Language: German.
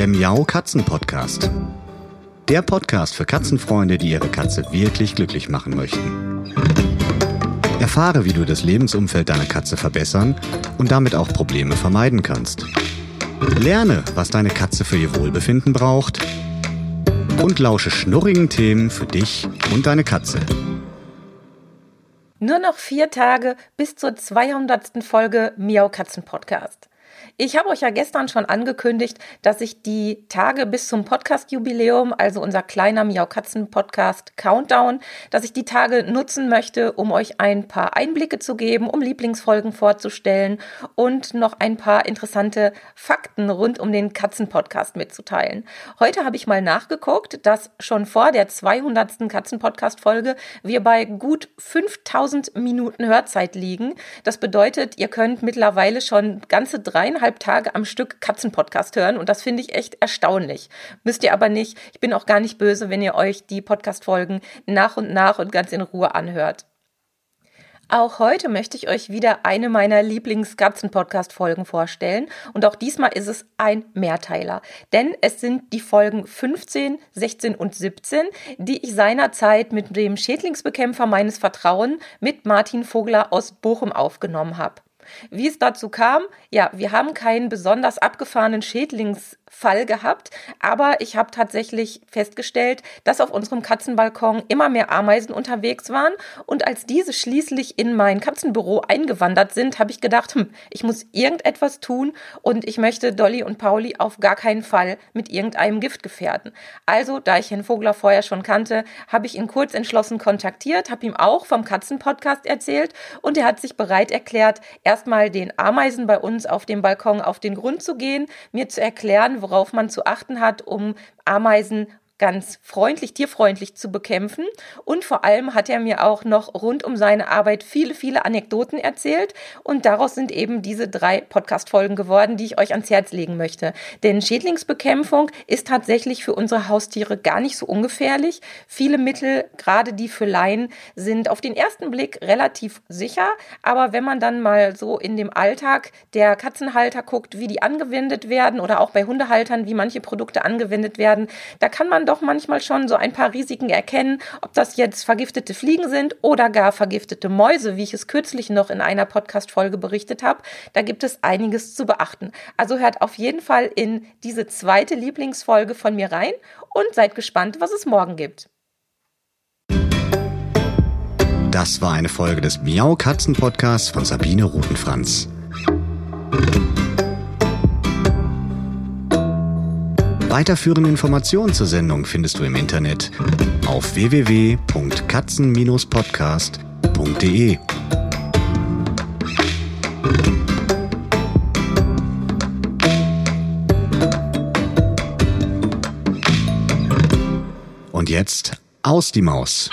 der Miau Katzen Podcast. Der Podcast für Katzenfreunde, die ihre Katze wirklich glücklich machen möchten. Erfahre, wie du das Lebensumfeld deiner Katze verbessern und damit auch Probleme vermeiden kannst. Lerne, was deine Katze für ihr Wohlbefinden braucht und lausche schnurrigen Themen für dich und deine Katze. Nur noch vier Tage bis zur 200. Folge Miau Katzen Podcast. Ich habe euch ja gestern schon angekündigt, dass ich die Tage bis zum Podcast-Jubiläum, also unser kleiner Miau Katzen Podcast Countdown, dass ich die Tage nutzen möchte, um euch ein paar Einblicke zu geben, um Lieblingsfolgen vorzustellen und noch ein paar interessante Fakten rund um den Katzen-Podcast mitzuteilen. Heute habe ich mal nachgeguckt, dass schon vor der 200. Katzen-Podcast-Folge wir bei gut 5000 Minuten Hörzeit liegen. Das bedeutet, ihr könnt mittlerweile schon ganze dreieinhalb Tage am Stück Katzenpodcast hören und das finde ich echt erstaunlich. Müsst ihr aber nicht. Ich bin auch gar nicht böse, wenn ihr euch die Podcast-Folgen nach und nach und ganz in Ruhe anhört. Auch heute möchte ich euch wieder eine meiner Lieblings-Katzen-Podcast-Folgen vorstellen. Und auch diesmal ist es ein Mehrteiler. Denn es sind die Folgen 15, 16 und 17, die ich seinerzeit mit dem Schädlingsbekämpfer meines Vertrauens mit Martin Vogler aus Bochum aufgenommen habe. Wie es dazu kam, ja, wir haben keinen besonders abgefahrenen Schädlings Fall gehabt, aber ich habe tatsächlich festgestellt, dass auf unserem Katzenbalkon immer mehr Ameisen unterwegs waren und als diese schließlich in mein Katzenbüro eingewandert sind, habe ich gedacht, hm, ich muss irgendetwas tun und ich möchte Dolly und Pauli auf gar keinen Fall mit irgendeinem Gift gefährden. Also, da ich Herrn Vogler vorher schon kannte, habe ich ihn kurz entschlossen kontaktiert, habe ihm auch vom Katzenpodcast erzählt und er hat sich bereit erklärt, erstmal den Ameisen bei uns auf dem Balkon auf den Grund zu gehen, mir zu erklären, worauf man zu achten hat, um Ameisen ganz freundlich, tierfreundlich zu bekämpfen. Und vor allem hat er mir auch noch rund um seine Arbeit viele, viele Anekdoten erzählt. Und daraus sind eben diese drei Podcast-Folgen geworden, die ich euch ans Herz legen möchte. Denn Schädlingsbekämpfung ist tatsächlich für unsere Haustiere gar nicht so ungefährlich. Viele Mittel, gerade die für Laien, sind auf den ersten Blick relativ sicher. Aber wenn man dann mal so in dem Alltag der Katzenhalter guckt, wie die angewendet werden oder auch bei Hundehaltern, wie manche Produkte angewendet werden, da kann man doch manchmal schon so ein paar Risiken erkennen, ob das jetzt vergiftete Fliegen sind oder gar vergiftete Mäuse, wie ich es kürzlich noch in einer Podcast-Folge berichtet habe. Da gibt es einiges zu beachten. Also hört auf jeden Fall in diese zweite Lieblingsfolge von mir rein und seid gespannt, was es morgen gibt. Das war eine Folge des Miau Katzen Podcasts von Sabine Rutenfranz. Weiterführende Informationen zur Sendung findest du im Internet auf www.katzen-podcast.de. Und jetzt aus die Maus.